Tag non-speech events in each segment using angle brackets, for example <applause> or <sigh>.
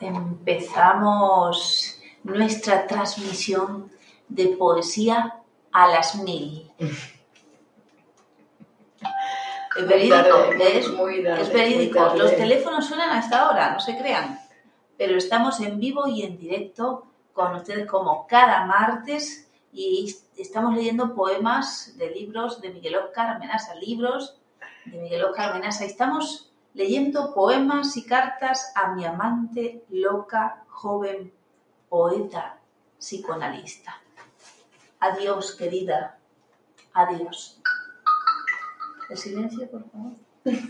Empezamos nuestra transmisión de poesía a las mil. <laughs> Es verídico, es, es verídico. Los teléfonos suenan hasta ahora, no se crean. Pero estamos en vivo y en directo con ustedes como cada martes y estamos leyendo poemas de libros de Miguel Oscar Amenaza, libros de Miguel Oscar Amenaza. Estamos leyendo poemas y cartas a mi amante loca, joven, poeta, psicoanalista. Adiós, querida. Adiós. El silencio, por favor. <laughs>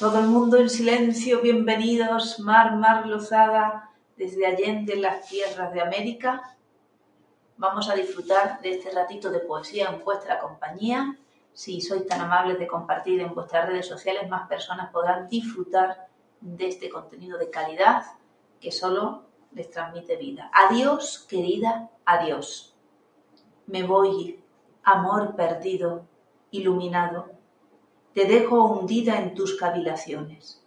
Todo el mundo en silencio, bienvenidos, Mar, Mar Lozada, desde Allende, las tierras de América. Vamos a disfrutar de este ratito de poesía en vuestra compañía si sois tan amables de compartir en vuestras redes sociales, más personas podrán disfrutar de este contenido de calidad que solo les transmite vida. Adiós, querida, adiós. Me voy, amor perdido, iluminado. Te dejo hundida en tus cavilaciones.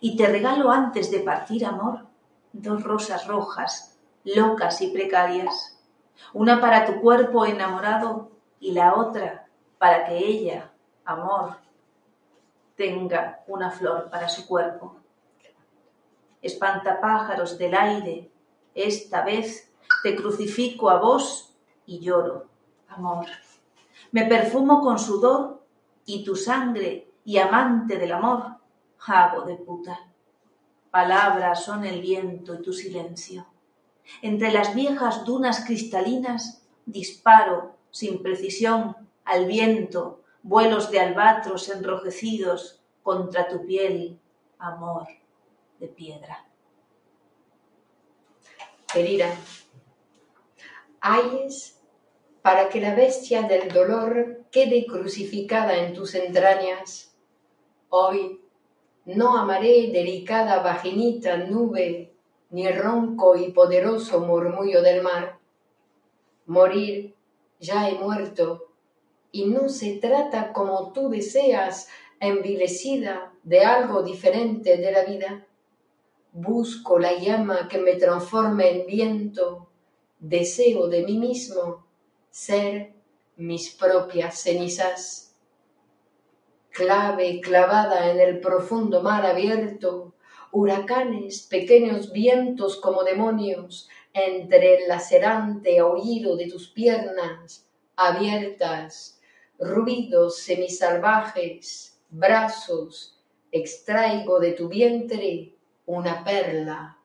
Y te regalo antes de partir, amor, dos rosas rojas, locas y precarias. Una para tu cuerpo enamorado y la otra para que ella, amor, tenga una flor para su cuerpo. Espantapájaros del aire, esta vez te crucifico a vos y lloro, amor. Me perfumo con sudor y tu sangre y amante del amor, jabo de puta. Palabras son el viento y tu silencio. Entre las viejas dunas cristalinas disparo sin precisión al viento, vuelos de albatros enrojecidos contra tu piel, amor de piedra. Querida, ayes para que la bestia del dolor quede crucificada en tus entrañas. Hoy no amaré delicada vaginita nube, ni ronco y poderoso murmullo del mar. Morir, ya he muerto, y no se trata como tú deseas, envilecida de algo diferente de la vida. Busco la llama que me transforme en viento, deseo de mí mismo ser mis propias cenizas. Clave clavada en el profundo mar abierto, huracanes, pequeños vientos como demonios, entre el lacerante aullido de tus piernas abiertas ruidos semisalvajes, brazos, extraigo de tu vientre una perla.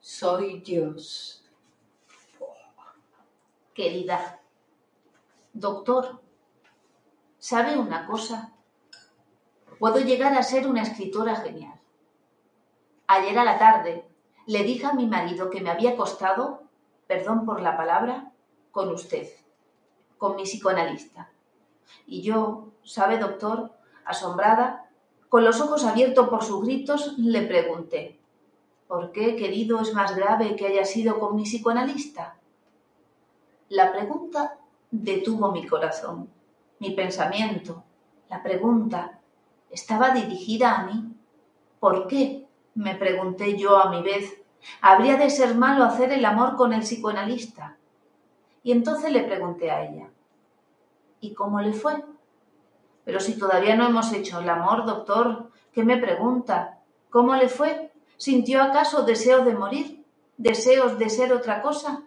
Soy Dios. Querida, doctor, ¿sabe una cosa? Puedo llegar a ser una escritora genial. Ayer a la tarde le dije a mi marido que me había acostado, perdón por la palabra, con usted, con mi psicoanalista. Y yo, ¿sabe, doctor? Asombrada, con los ojos abiertos por sus gritos, le pregunté, ¿por qué, querido, es más grave que haya sido con mi psicoanalista? La pregunta detuvo mi corazón, mi pensamiento. La pregunta estaba dirigida a mí. ¿Por qué? me pregunté yo a mi vez. ¿Habría de ser malo hacer el amor con el psicoanalista? Y entonces le pregunté a ella, ¿Y cómo le fue? Pero si todavía no hemos hecho el amor, doctor, ¿qué me pregunta? ¿Cómo le fue? ¿Sintió acaso deseos de morir? ¿Deseos de ser otra cosa?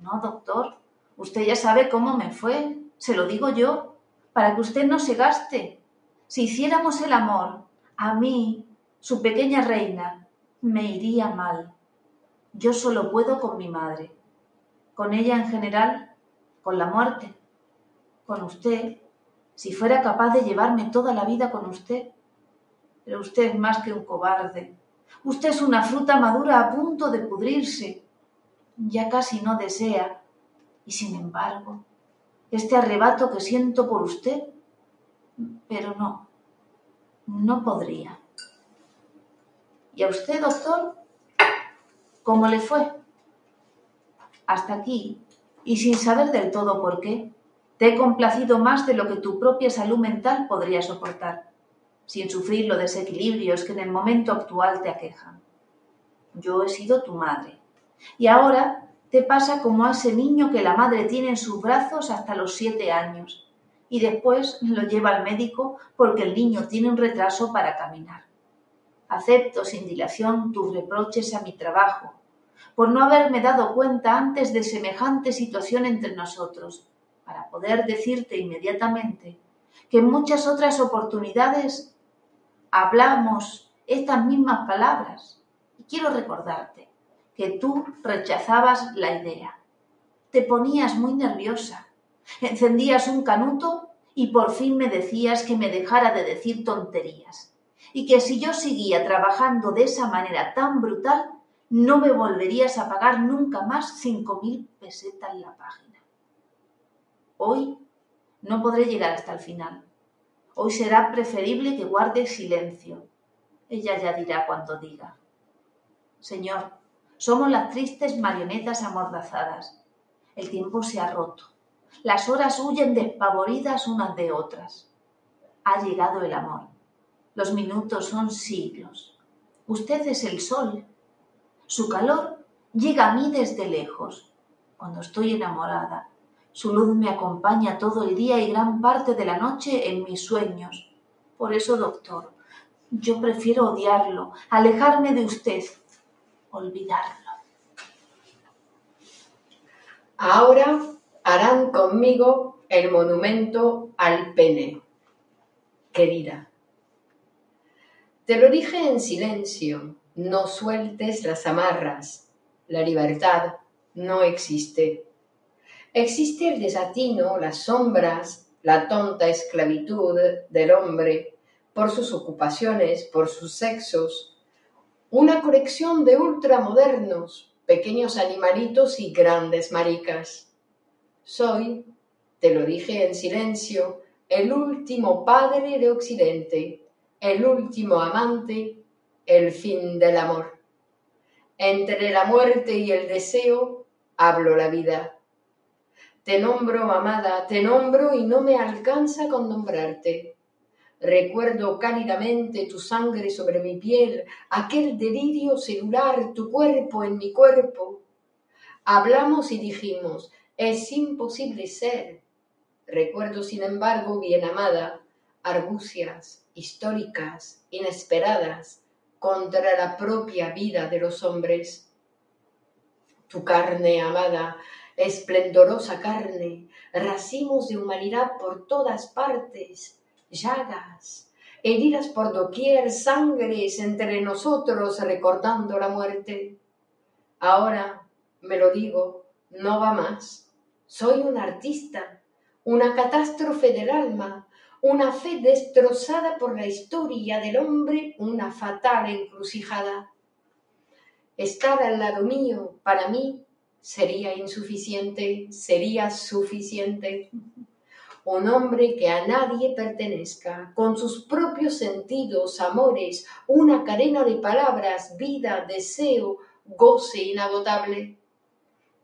No, doctor, usted ya sabe cómo me fue, se lo digo yo, para que usted no se gaste. Si hiciéramos el amor, a mí, su pequeña reina, me iría mal. Yo solo puedo con mi madre. Con ella en general, con la muerte con usted, si fuera capaz de llevarme toda la vida con usted. Pero usted es más que un cobarde. Usted es una fruta madura a punto de pudrirse. Ya casi no desea. Y sin embargo, este arrebato que siento por usted, pero no, no podría. ¿Y a usted, doctor? ¿Cómo le fue? Hasta aquí, y sin saber del todo por qué, te he complacido más de lo que tu propia salud mental podría soportar, sin sufrir los desequilibrios que en el momento actual te aquejan. Yo he sido tu madre, y ahora te pasa como a ese niño que la madre tiene en sus brazos hasta los siete años, y después lo lleva al médico porque el niño tiene un retraso para caminar. Acepto sin dilación tus reproches a mi trabajo, por no haberme dado cuenta antes de semejante situación entre nosotros, para poder decirte inmediatamente que en muchas otras oportunidades hablamos estas mismas palabras. Y quiero recordarte que tú rechazabas la idea. Te ponías muy nerviosa, encendías un canuto y por fin me decías que me dejara de decir tonterías y que si yo seguía trabajando de esa manera tan brutal, no me volverías a pagar nunca más cinco mil pesetas la página. Hoy no podré llegar hasta el final. Hoy será preferible que guarde silencio. Ella ya dirá cuando diga. Señor, somos las tristes marionetas amordazadas. El tiempo se ha roto. Las horas huyen despavoridas unas de otras. Ha llegado el amor. Los minutos son siglos. Usted es el sol su calor llega a mí desde lejos, cuando estoy enamorada. Su luz me acompaña todo el día y gran parte de la noche en mis sueños. Por eso, doctor, yo prefiero odiarlo, alejarme de usted, olvidarlo. Ahora harán conmigo el monumento al pene. Querida, te lo dije en silencio, no sueltes las amarras. La libertad no existe. Existe el desatino, las sombras, la tonta esclavitud del hombre por sus ocupaciones, por sus sexos, una colección de ultramodernos, pequeños animalitos y grandes maricas. Soy, te lo dije en silencio, el último padre de Occidente, el último amante el fin del amor. Entre la muerte y el deseo hablo la vida. Te nombro, amada, te nombro y no me alcanza con nombrarte. Recuerdo cálidamente tu sangre sobre mi piel, aquel delirio celular, tu cuerpo en mi cuerpo. Hablamos y dijimos, es imposible ser. Recuerdo, sin embargo, bien amada, argucias históricas, inesperadas, contra la propia vida de los hombres. Tu carne amada, esplendorosa carne, racimos de humanidad por todas partes, llagas, heridas por doquier, sangres entre nosotros recordando la muerte. Ahora, me lo digo, no va más. Soy un artista, una catástrofe del alma, una fe destrozada por la historia del hombre, una fatal encrucijada. Estar al lado mío, para mí, sería insuficiente, sería suficiente. Un hombre que a nadie pertenezca, con sus propios sentidos, amores, una cadena de palabras, vida, deseo, goce inagotable.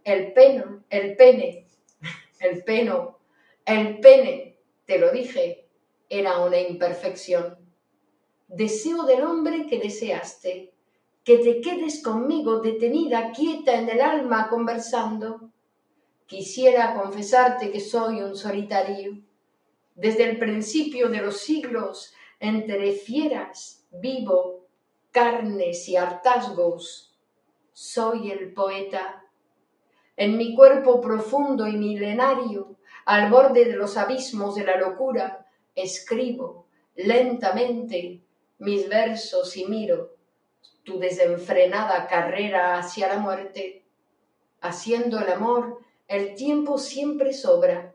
El peno, el pene, el peno, el pene, te lo dije, era una imperfección. Deseo del hombre que deseaste, que te quedes conmigo detenida, quieta en el alma, conversando. Quisiera confesarte que soy un solitario. Desde el principio de los siglos, entre fieras, vivo, carnes y hartazgos, soy el poeta. En mi cuerpo profundo y milenario, al borde de los abismos de la locura, escribo lentamente mis versos y miro tu desenfrenada carrera hacia la muerte. Haciendo el amor, el tiempo siempre sobra.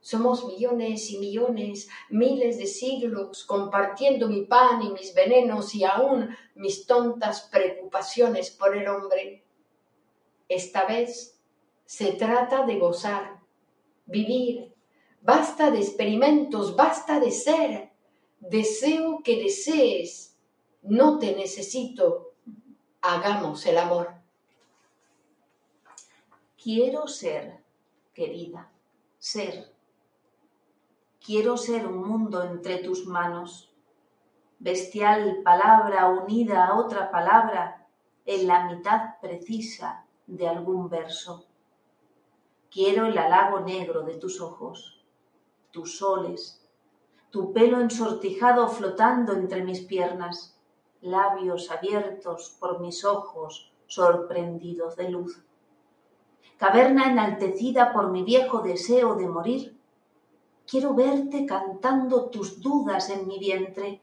Somos millones y millones, miles de siglos, compartiendo mi pan y mis venenos y aún mis tontas preocupaciones por el hombre. Esta vez se trata de gozar, vivir. Basta de experimentos, basta de ser. Deseo que desees. No te necesito. Hagamos el amor. Quiero ser, querida, ser Quiero ser un mundo entre tus manos. Bestial palabra unida a otra palabra en la mitad precisa de algún verso. Quiero el halago negro de tus ojos, tus soles, tu pelo ensortijado flotando entre mis piernas, labios abiertos por mis ojos sorprendidos de luz. Caverna enaltecida por mi viejo deseo de morir, Quiero verte cantando tus dudas en mi vientre.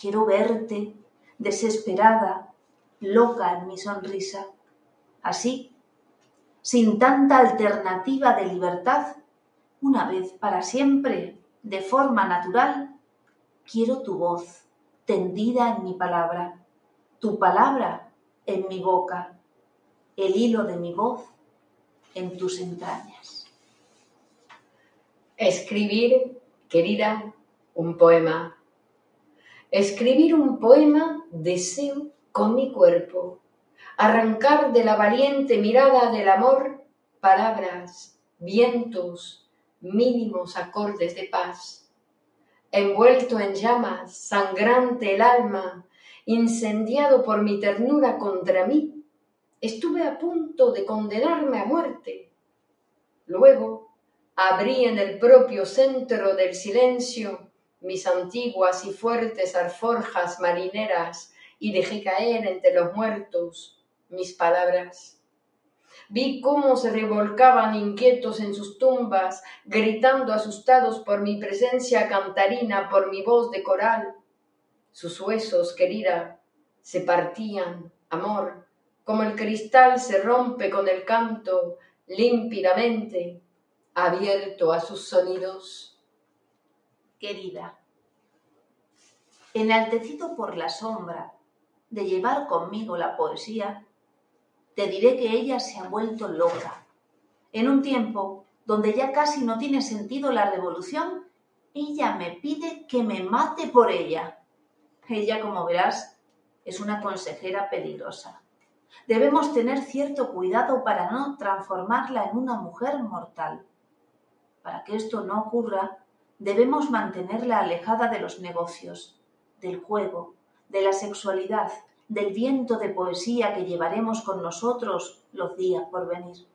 Quiero verte desesperada, loca en mi sonrisa. Así, sin tanta alternativa de libertad, una vez para siempre, de forma natural, quiero tu voz tendida en mi palabra, tu palabra en mi boca, el hilo de mi voz en tus entrañas. Escribir, querida, un poema. Escribir un poema deseo con mi cuerpo. Arrancar de la valiente mirada del amor palabras, vientos, mínimos acordes de paz. Envuelto en llamas, sangrante el alma, incendiado por mi ternura contra mí, estuve a punto de condenarme a muerte. Luego, abrí en el propio centro del silencio mis antiguas y fuertes alforjas marineras y dejé caer entre los muertos mis palabras. Vi cómo se revolcaban inquietos en sus tumbas, gritando asustados por mi presencia cantarina, por mi voz de coral. Sus huesos, querida, se partían, amor, como el cristal se rompe con el canto, límpidamente, abierto a sus sonidos. Querida, enaltecido por la sombra de llevar conmigo la poesía, te diré que ella se ha vuelto loca. En un tiempo donde ya casi no tiene sentido la revolución, ella me pide que me mate por ella. Ella, como verás, es una consejera peligrosa. Debemos tener cierto cuidado para no transformarla en una mujer mortal. Para que esto no ocurra, debemos mantenerla alejada de los negocios, del juego, de la sexualidad, del viento de poesía que llevaremos con nosotros los días por venir.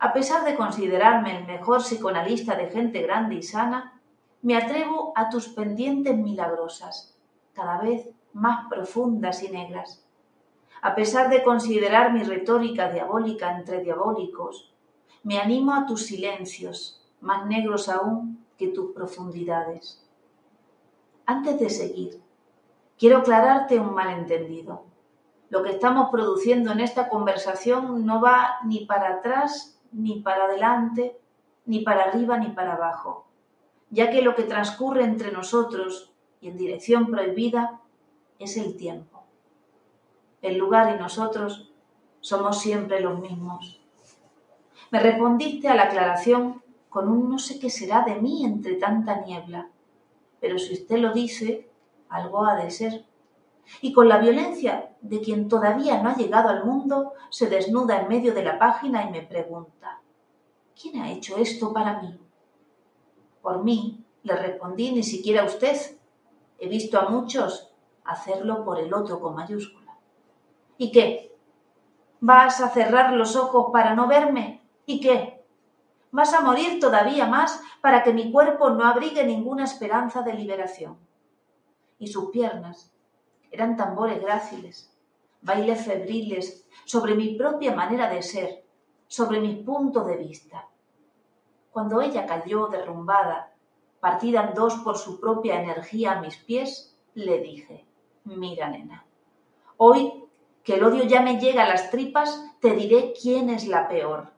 A pesar de considerarme el mejor psicoanalista de gente grande y sana, me atrevo a tus pendientes milagrosas, cada vez más profundas y negras. A pesar de considerar mi retórica diabólica entre diabólicos, me animo a tus silencios, más negros aún que tus profundidades. Antes de seguir, quiero aclararte un malentendido. Lo que estamos produciendo en esta conversación no va ni para atrás, ni para adelante, ni para arriba, ni para abajo, ya que lo que transcurre entre nosotros y en dirección prohibida es el tiempo. El lugar y nosotros somos siempre los mismos. Me respondiste a la aclaración con un no sé qué será de mí entre tanta niebla. Pero si usted lo dice, algo ha de ser. Y con la violencia de quien todavía no ha llegado al mundo, se desnuda en medio de la página y me pregunta, ¿quién ha hecho esto para mí? Por mí, le respondí, ni siquiera usted. He visto a muchos hacerlo por el otro con mayúscula. ¿Y qué? ¿Vas a cerrar los ojos para no verme? ¿Y qué? Vas a morir todavía más para que mi cuerpo no abrigue ninguna esperanza de liberación. Y sus piernas eran tambores gráciles, bailes febriles sobre mi propia manera de ser, sobre mis puntos de vista. Cuando ella cayó derrumbada, partida en dos por su propia energía a mis pies, le dije, mira, nena, hoy que el odio ya me llega a las tripas, te diré quién es la peor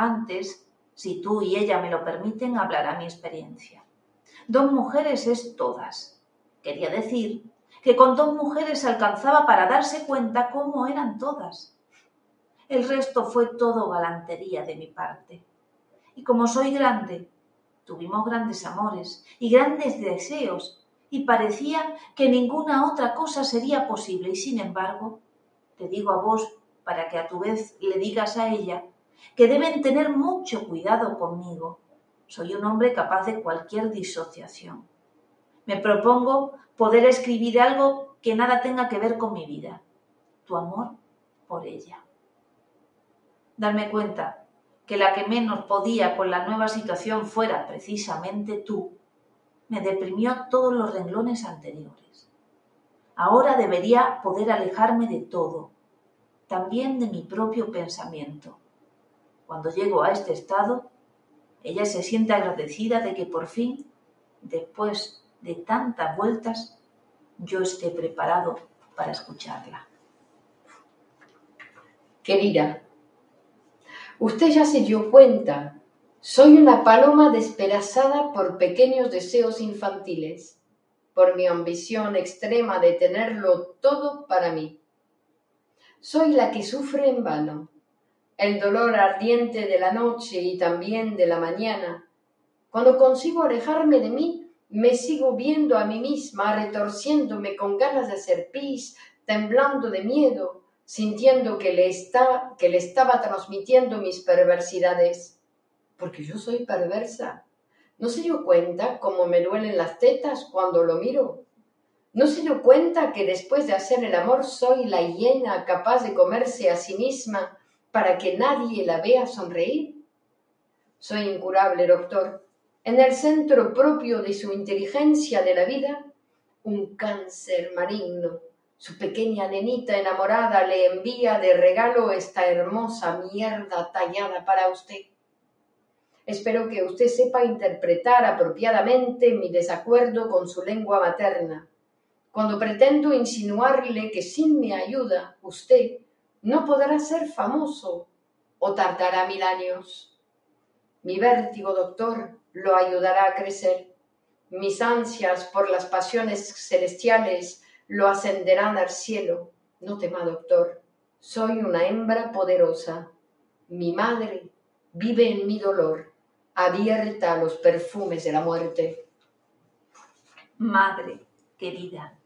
antes, Si tú y ella me lo permiten, hablará mi experiencia. Dos mujeres es todas. Quería decir que con dos mujeres alcanzaba para darse cuenta cómo eran todas. El resto fue todo galantería de mi parte. Y como soy grande, tuvimos grandes amores y grandes deseos, y parecía que ninguna otra cosa sería posible, y sin embargo, te digo a vos, para que a tu vez le digas a ella, que deben tener mucho cuidado conmigo. Soy un hombre capaz de cualquier disociación. Me propongo poder escribir algo que nada tenga que ver con mi vida. Tu amor por ella. Darme cuenta que la que menos podía con la nueva situación fuera precisamente tú, me deprimió todos los renglones anteriores. Ahora debería poder alejarme de todo, también de mi propio pensamiento. Cuando llego a este estado, ella se siente agradecida de que por fin, después de tantas vueltas, yo esté preparado para escucharla. Querida, usted ya se dio cuenta, soy una paloma despedazada por pequeños deseos infantiles, por mi ambición extrema de tenerlo todo para mí soy la que sufre en vano. El dolor ardiente de la noche y también de la mañana. Cuando consigo alejarme de mí, me sigo viendo a mí misma retorciéndome con ganas de hacer pis, temblando de miedo, sintiendo que le, está, que le estaba transmitiendo mis perversidades. Porque yo soy perversa. ¿No se dio cuenta cómo me duelen las tetas cuando lo miro? ¿No se dio cuenta que después de hacer el amor soy la hiena capaz de comerse a sí misma para que nadie la vea sonreír? Soy incurable, doctor. En el centro propio de su inteligencia de la vida, un cáncer maligno. Su pequeña nenita enamorada le envía de regalo esta hermosa mierda tallada para usted. Espero que usted sepa interpretar apropiadamente mi desacuerdo con su lengua materna cuando pretendo insinuarle que sin mi ayuda usted no podrá ser famoso o tardará mil años. Mi vértigo, doctor, lo ayudará a crecer. Mis ansias por las pasiones celestiales lo ascenderán al cielo. No tema, doctor, soy una hembra poderosa. Mi madre vive en mi dolor, abierta a los perfumes de la muerte. Madre querida,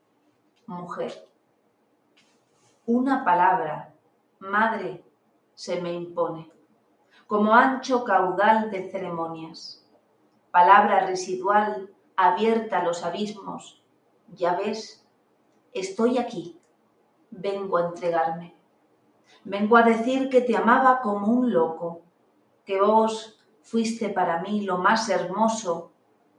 mujer. Una palabra, madre, se me impone, como ancho caudal de ceremonias, palabra residual abierta a los abismos. Ya ves, estoy aquí, vengo a entregarme. Vengo a decir que te amaba como un loco, que vos fuiste para mí lo más hermoso,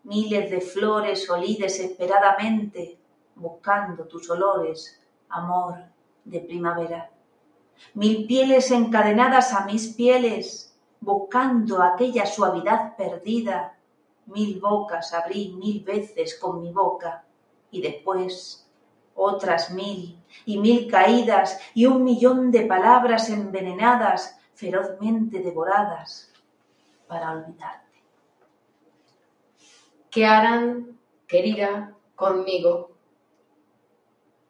miles de flores olí desesperadamente buscando tus olores, amor de primavera. Mil pieles encadenadas a mis pieles, buscando aquella suavidad perdida. Mil bocas abrí mil veces con mi boca y después otras mil y mil caídas y un millón de palabras envenenadas, ferozmente devoradas, para olvidarte. ¿Qué harán, querida, conmigo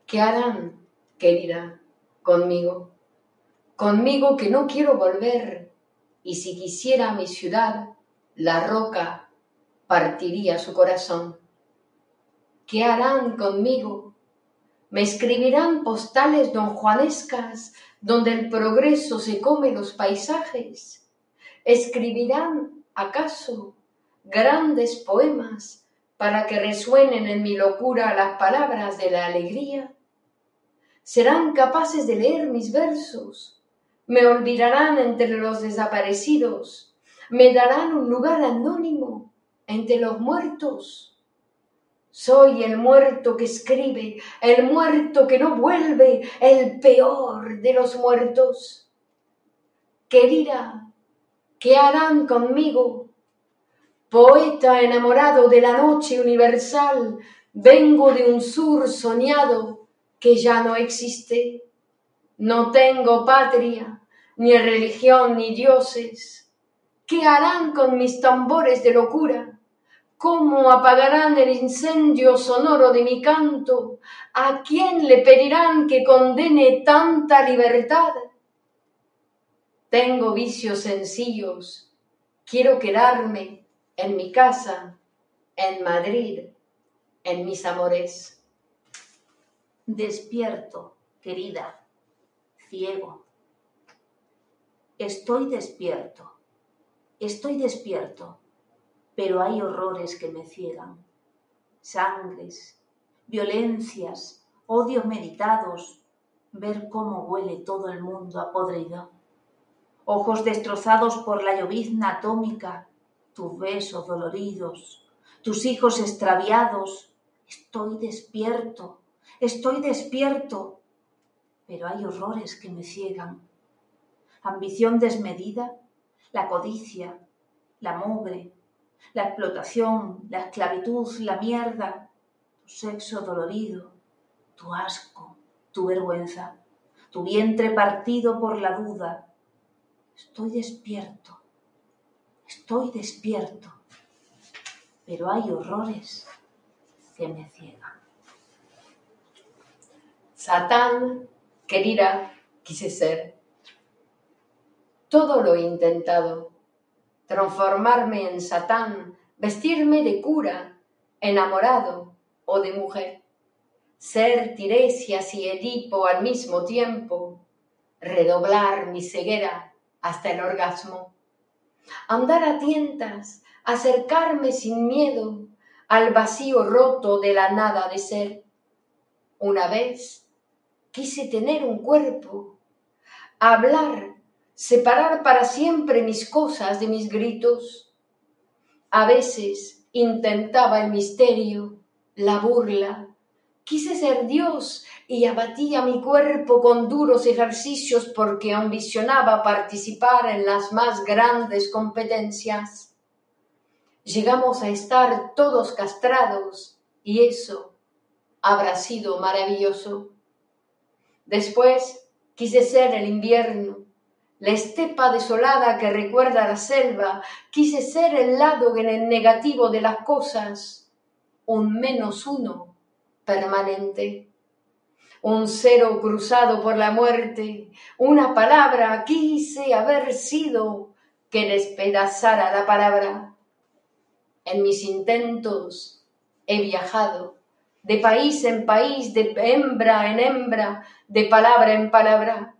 ¿Qué harán, querida, conmigo? Conmigo que no quiero volver, y si quisiera mi ciudad, la roca partiría su corazón. ¿Qué harán conmigo? ¿Me escribirán postales donjuanescas donde el progreso se come los paisajes? ¿Escribirán, acaso, grandes poemas para que resuenen en mi locura las palabras de la alegría? serán capaces de leer mis versos, me olvidarán entre los desaparecidos, me darán un lugar anónimo entre los muertos. Soy el muerto que escribe, el muerto que no vuelve, el peor de los muertos. Querida, ¿qué harán conmigo? Poeta enamorado de la noche universal, vengo de un sur soñado que ya no existe. No tengo patria, ni religión, ni dioses. ¿Qué harán con mis tambores de locura? ¿Cómo apagarán el incendio sonoro de mi canto? ¿A quién le pedirán que condene tanta libertad? Tengo vicios sencillos, quiero quedarme en mi casa, en Madrid, en mis amores. Despierto, querida, ciego. Estoy despierto, estoy despierto, pero hay horrores que me ciegan. Sangres, violencias, odios meditados, ver cómo huele todo el mundo a podrido. Ojos destrozados por la llovizna atómica, tus besos doloridos, tus hijos extraviados. Estoy despierto, estoy despierto, pero hay horrores que me ciegan. Ambición desmedida, la codicia, la mugre, la explotación, la esclavitud, la mierda, tu sexo dolorido, tu asco, tu vergüenza, tu vientre partido por la duda. Estoy despierto, estoy despierto, pero hay horrores que me ciegan. Satán, querida, quise ser. Todo lo he intentado. Transformarme en Satán, vestirme de cura, enamorado o de mujer. Ser Tiresias y Edipo al mismo tiempo. Redoblar mi ceguera hasta el orgasmo. Andar a tientas, acercarme sin miedo al vacío roto de la nada de ser. Una vez quise tener un cuerpo, hablar, separar para siempre mis cosas de mis gritos. A veces intentaba el misterio, la burla. Quise ser Dios y abatía mi cuerpo con duros ejercicios porque ambicionaba participar en las más grandes competencias. Llegamos a estar todos castrados y eso habrá sido maravilloso. Después quise ser el invierno, la estepa desolada que recuerda la selva, quise ser el lado en el negativo de las cosas, un menos uno permanente, un cero cruzado por la muerte, una palabra quise haber sido que despedazara la palabra. En mis intentos he viajado de país en país, de hembra en hembra, de palabra en palabra,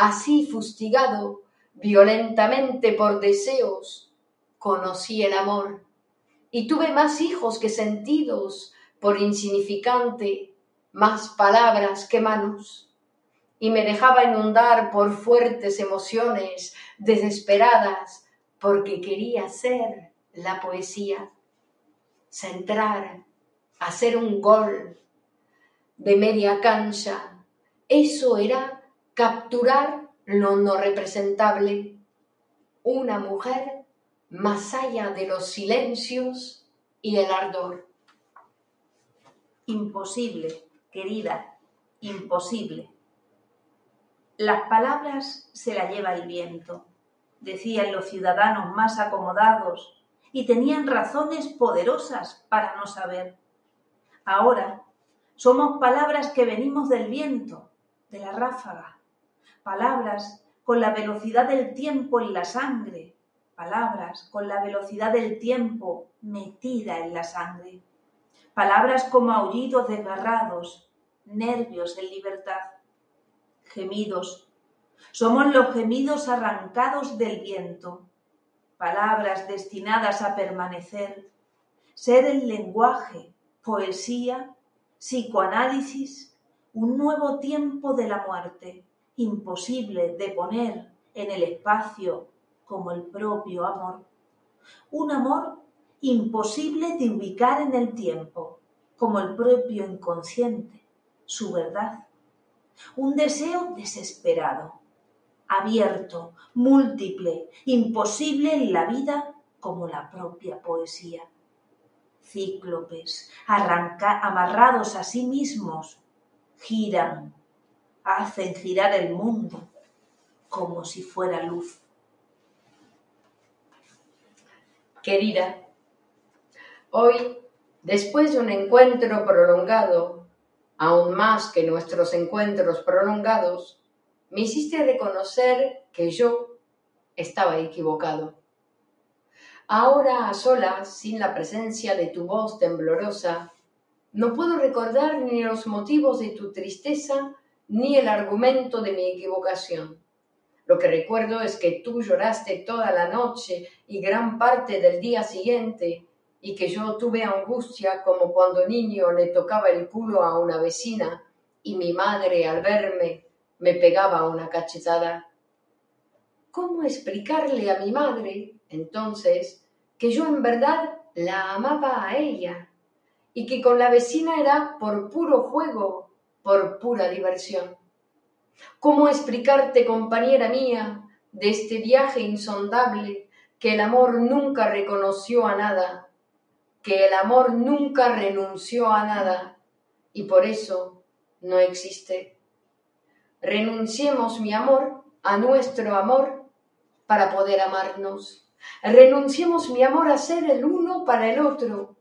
así fustigado violentamente por deseos, conocí el amor y tuve más hijos que sentidos, por insignificante, más palabras que manos, y me dejaba inundar por fuertes emociones desesperadas, porque quería ser la poesía, centrar hacer un gol de media cancha. Eso era capturar lo no representable. Una mujer más allá de los silencios y el ardor. Imposible, querida, imposible. Las palabras se las lleva el viento, decían los ciudadanos más acomodados, y tenían razones poderosas para no saber. Ahora somos palabras que venimos del viento, de la ráfaga, palabras con la velocidad del tiempo en la sangre, palabras con la velocidad del tiempo metida en la sangre, palabras como aullidos desgarrados, nervios en libertad, gemidos. Somos los gemidos arrancados del viento, palabras destinadas a permanecer, ser el lenguaje poesía, psicoanálisis, un nuevo tiempo de la muerte, imposible de poner en el espacio como el propio amor. Un amor imposible de ubicar en el tiempo, como el propio inconsciente, su verdad. Un deseo desesperado, abierto, múltiple, imposible en la vida como la propia poesía cíclopes, amarrados a sí mismos, giran, hacen girar el mundo como si fuera luz. Querida, hoy, después de un encuentro prolongado, aún más que nuestros encuentros prolongados, me hiciste reconocer que yo estaba equivocado. Ahora a solas, sin la presencia de tu voz temblorosa, no puedo recordar ni los motivos de tu tristeza ni el argumento de mi equivocación. Lo que recuerdo es que tú lloraste toda la noche y gran parte del día siguiente y que yo tuve angustia como cuando niño le tocaba el culo a una vecina y mi madre al verme me pegaba una cachetada. ¿Cómo explicarle a mi madre, entonces, que yo en verdad la amaba a ella y que con la vecina era por puro juego, por pura diversión? ¿Cómo explicarte, compañera mía, de este viaje insondable, que el amor nunca reconoció a nada, que el amor nunca renunció a nada y por eso no existe? Renunciemos, mi amor, a nuestro amor para poder amarnos. Renunciemos, mi amor, a ser el uno para el otro,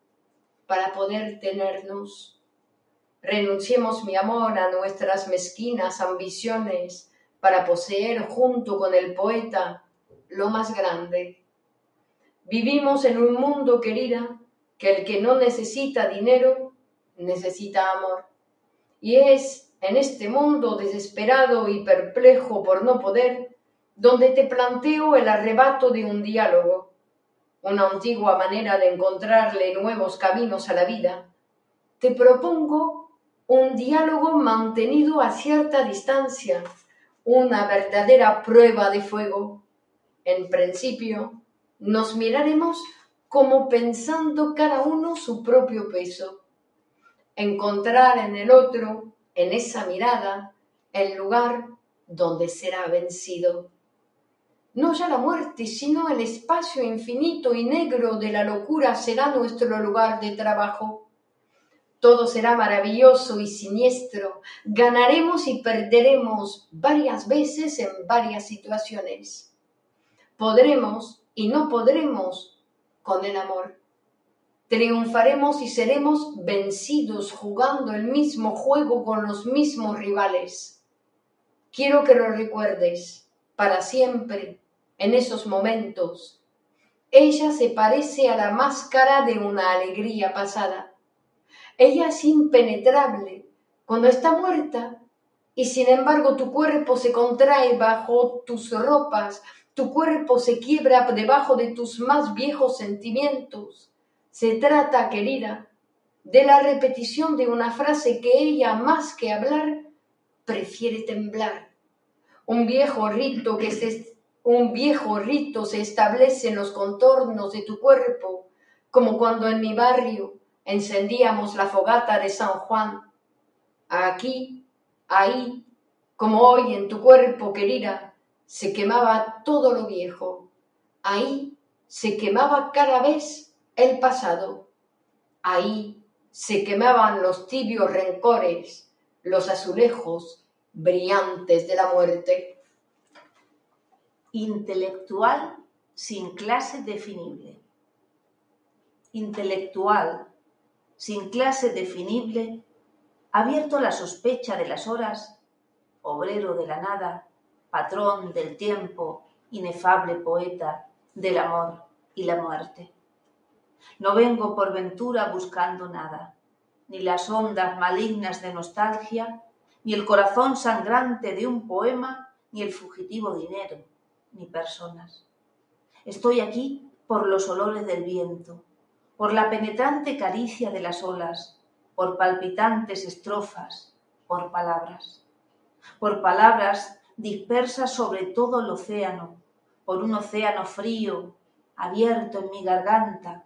para poder tenernos. Renunciemos, mi amor, a nuestras mezquinas ambiciones para poseer junto con el poeta lo más grande. Vivimos en un mundo, querida, que el que no necesita dinero, necesita amor. Y es en este mundo desesperado y perplejo por no poder, donde te planteo el arrebato de un diálogo, una antigua manera de encontrarle nuevos caminos a la vida. Te propongo un diálogo mantenido a cierta distancia, una verdadera prueba de fuego. En principio, nos miraremos como pensando cada uno su propio peso. Encontrar en el otro, en esa mirada, el lugar donde será vencido. No ya la muerte, sino el espacio infinito y negro de la locura será nuestro lugar de trabajo todo será maravilloso y siniestro. Ganaremos y perderemos varias veces en varias situaciones. Podremos y no podremos con el amor. Triunfaremos y seremos vencidos jugando el mismo juego con los mismos rivales. Quiero que lo recuerdes para siempre en esos momentos. Ella se parece a la máscara de una alegría pasada ella es impenetrable cuando está muerta y sin embargo tu cuerpo se contrae bajo tus ropas, tu cuerpo se quiebra debajo de tus más viejos sentimientos. Se trata, querida, de la repetición de una frase que ella, más que hablar, prefiere temblar. Un viejo rito que se, un viejo rito se establece en los contornos de tu cuerpo, como cuando en mi barrio encendíamos la fogata de San Juan. Aquí, ahí, como hoy en tu cuerpo, querida, se quemaba todo lo viejo. Ahí se quemaba cada vez el pasado. Ahí se quemaban los tibios rencores, los azulejos brillantes de la muerte. Intelectual sin clase definible. Intelectual sin clase definible, abierto la sospecha de las horas, obrero de la nada, patrón del tiempo, inefable poeta del amor y la muerte. No vengo por ventura buscando nada, ni las ondas malignas de nostalgia, ni el corazón sangrante de un poema, ni el fugitivo dinero, ni personas. Estoy aquí por los olores del viento, por la penetrante caricia de las olas, por palpitantes estrofas, por palabras, por palabras dispersas sobre todo el océano, por un océano frío abierto en mi garganta,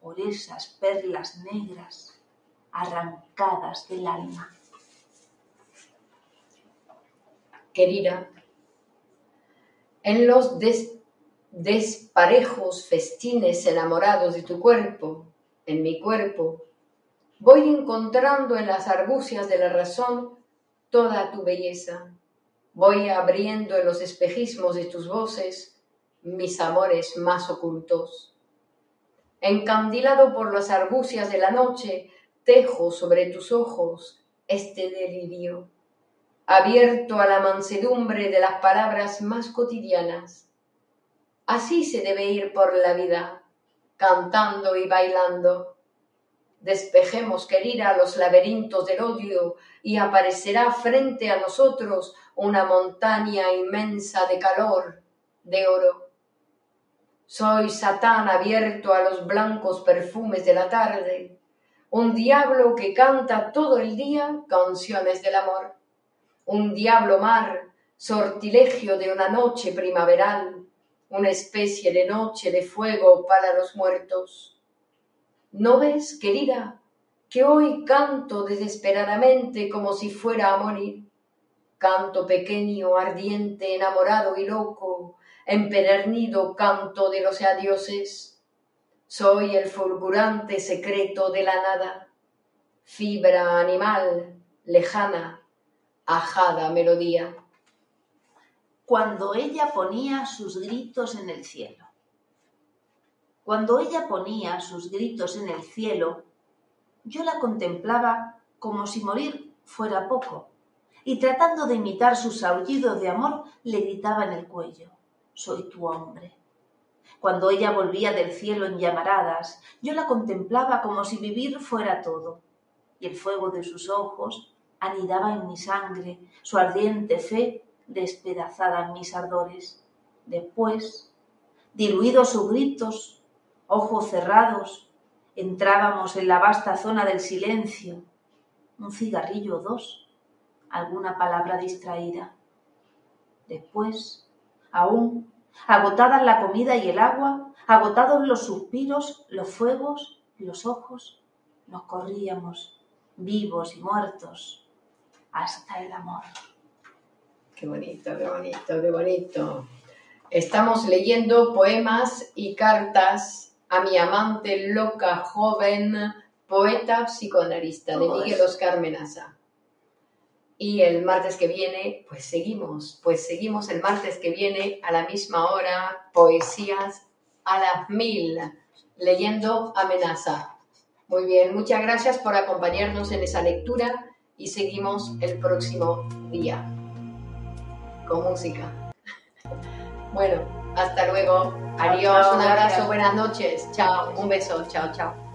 por esas perlas negras arrancadas del alma. Querida, en los desparejos festines enamorados de tu cuerpo, en mi cuerpo, voy encontrando en las argucias de la razón toda tu belleza. Voy abriendo en los espejismos de tus voces mis amores más ocultos. encandilado por las arbucias de la noche, tejo sobre tus ojos este delirio, abierto a la mansedumbre de las palabras más cotidianas. Así se debe ir por la vida, cantando y bailando. Despejemos, querida, los laberintos del odio y aparecerá frente a nosotros una montaña inmensa de calor, de oro. Soy Satán abierto a los blancos perfumes de la tarde, un diablo que canta todo el día canciones del amor, un diablo mar, sortilegio de una noche primaveral, una especie de noche de fuego para los muertos. ¿No ves, querida, que hoy canto desesperadamente como si fuera a morir? Canto pequeño, ardiente, enamorado y loco, empedernido canto de los adioses. Soy el fulgurante secreto de la nada, fibra animal, lejana, ajada melodía cuando ella ponía sus gritos en el cielo. Cuando ella ponía sus gritos en el cielo, yo la contemplaba como si morir fuera poco, y tratando de imitar sus aullidos de amor, le gritaba en el cuello, soy tu hombre. Cuando ella volvía del cielo en llamaradas, yo la contemplaba como si vivir fuera todo, y el fuego de sus ojos anidaba en mi sangre, su ardiente fe despedazada mis ardores. Después, diluidos sus gritos, ojos cerrados, entrábamos en la vasta zona del silencio. Un cigarrillo o dos, alguna palabra distraída. Después, aún, agotadas la comida y el agua, agotados los suspiros, los fuegos, los ojos, nos corríamos, vivos y muertos, hasta el amor. Qué bonito, qué bonito, qué bonito. Estamos leyendo poemas y cartas a mi amante loca, joven, poeta psicoanalista de Miguel Oscar Menaza. Y el martes que viene, pues seguimos, pues seguimos el martes que viene a la misma hora, poesías a las mil, leyendo Amenaza. Muy bien, muchas gracias por acompañarnos en esa lectura y seguimos el próximo día con música. Bueno, hasta luego. Adiós, un abrazo, buenas noches. Chao, un beso, chao, chao.